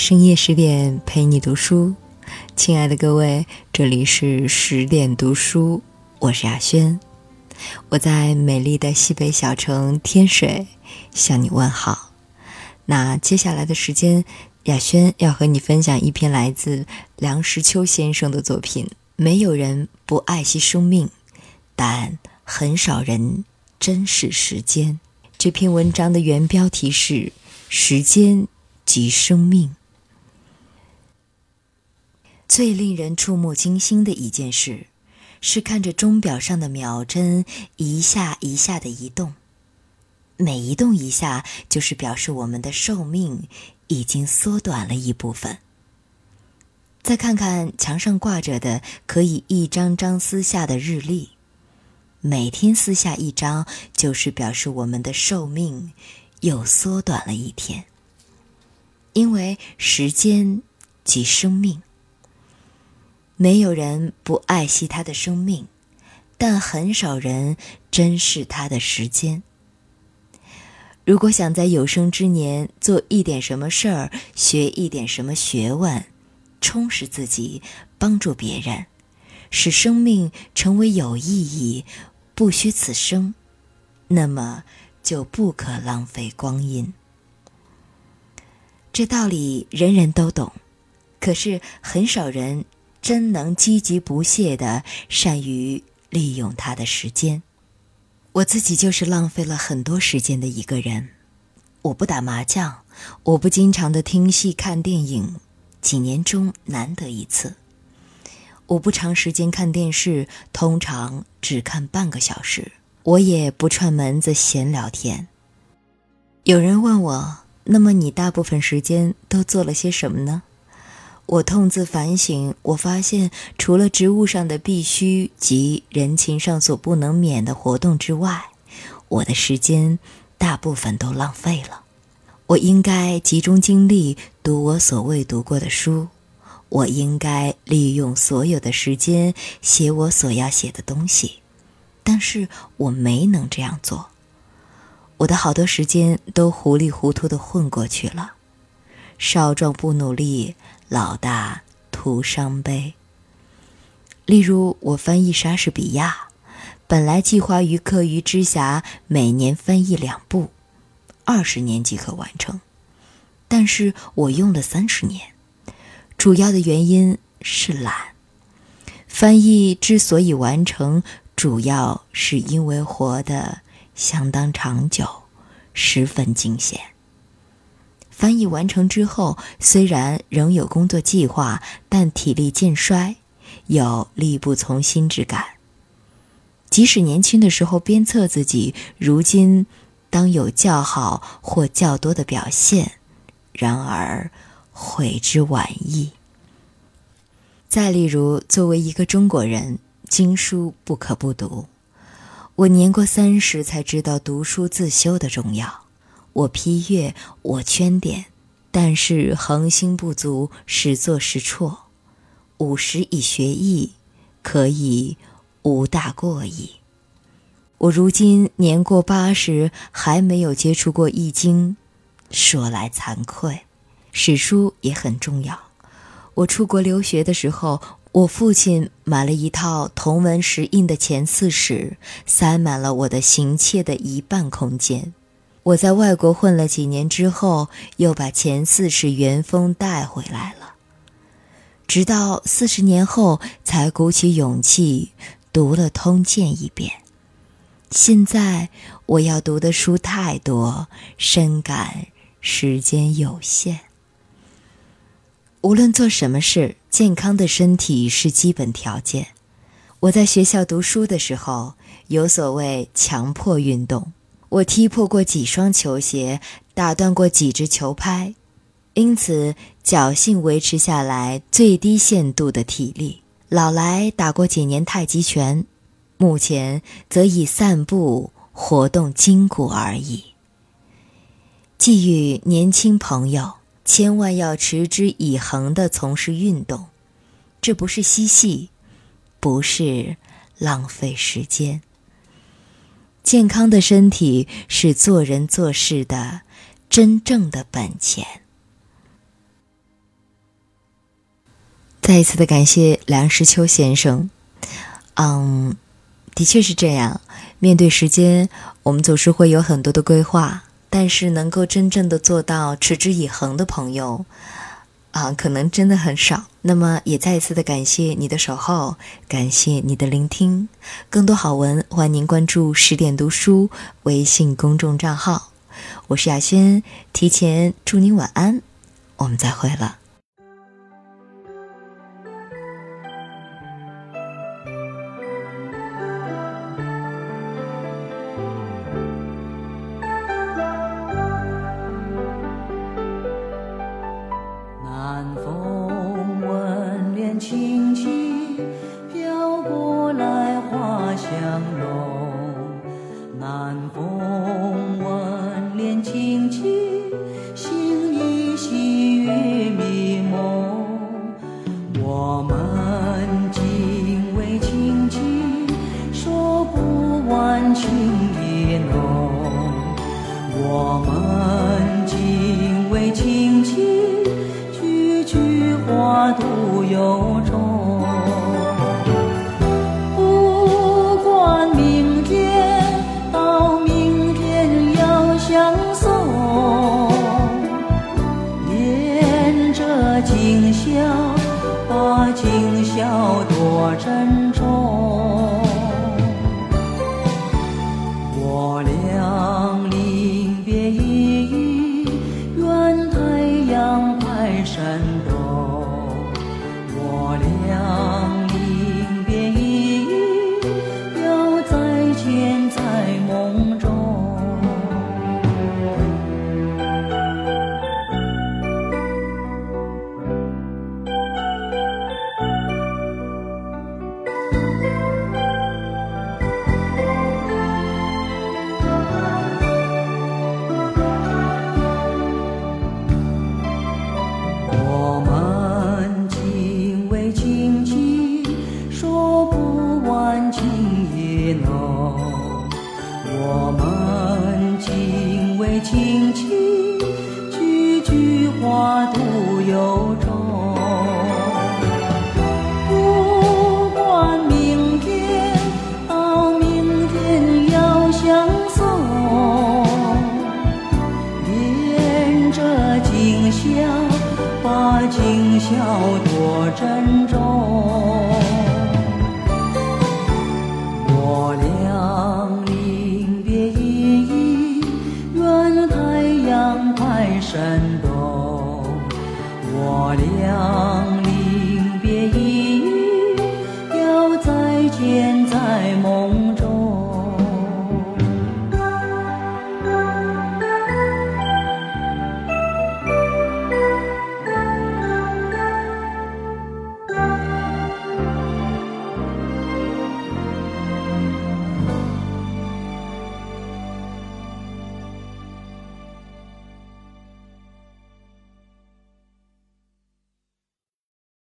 深夜十点陪你读书，亲爱的各位，这里是十点读书，我是亚轩，我在美丽的西北小城天水向你问好。那接下来的时间，亚轩要和你分享一篇来自梁实秋先生的作品。没有人不爱惜生命，但很少人珍视时间。这篇文章的原标题是。时间及生命，最令人触目惊心的一件事，是看着钟表上的秒针一下一下的移动。每移动一下，就是表示我们的寿命已经缩短了一部分。再看看墙上挂着的可以一张张撕下的日历，每天撕下一张，就是表示我们的寿命。又缩短了一天，因为时间即生命。没有人不爱惜他的生命，但很少人珍视他的时间。如果想在有生之年做一点什么事儿，学一点什么学问，充实自己，帮助别人，使生命成为有意义，不虚此生，那么。就不可浪费光阴。这道理人人都懂，可是很少人真能积极不懈的善于利用他的时间。我自己就是浪费了很多时间的一个人。我不打麻将，我不经常的听戏看电影，几年中难得一次。我不长时间看电视，通常只看半个小时。我也不串门子闲聊天。有人问我，那么你大部分时间都做了些什么呢？我痛自反省，我发现除了职务上的必须及人情上所不能免的活动之外，我的时间大部分都浪费了。我应该集中精力读我所未读过的书，我应该利用所有的时间写我所要写的东西。但是我没能这样做，我的好多时间都糊里糊涂的混过去了。少壮不努力，老大徒伤悲。例如，我翻译莎士比亚，本来计划于课余之暇每年翻译两部，二十年即可完成，但是我用了三十年，主要的原因是懒。翻译之所以完成。主要是因为活得相当长久，十分惊险。翻译完成之后，虽然仍有工作计划，但体力渐衰，有力不从心之感。即使年轻的时候鞭策自己，如今当有较好或较多的表现，然而悔之晚矣。再例如，作为一个中国人。经书不可不读。我年过三十才知道读书自修的重要。我批阅，我圈点，但是恒心不足，时作时辍。五十以学艺，可以无大过矣。我如今年过八十，还没有接触过《易经》，说来惭愧。史书也很重要。我出国留学的时候。我父亲买了一套同文石印的前四史，塞满了我的行窃的一半空间。我在外国混了几年之后，又把前四史原封带回来了。直到四十年后，才鼓起勇气读了《通鉴》一遍。现在我要读的书太多，深感时间有限。无论做什么事，健康的身体是基本条件。我在学校读书的时候，有所谓强迫运动，我踢破过几双球鞋，打断过几只球拍，因此侥幸维持下来最低限度的体力。老来打过几年太极拳，目前则以散步活动筋骨而已。寄予年轻朋友。千万要持之以恒地从事运动，这不是嬉戏，不是浪费时间。健康的身体是做人做事的真正的本钱。再一次的感谢梁实秋先生。嗯，的确是这样。面对时间，我们总是会有很多的规划，但是能够真正的做到持之以恒的朋友，啊，可能真的很少。那么，也再一次的感谢你的守候，感谢你的聆听。更多好文，欢迎您关注十点读书微信公众账号。我是雅轩，提前祝您晚安，我们再会了。相融，南风吻脸轻轻，星依稀月迷朦。我们今为亲戚，说不完情意浓。我们今为亲戚，句句话都有。笑，把今宵多珍重。我俩临别依依，愿太阳快升东。我俩。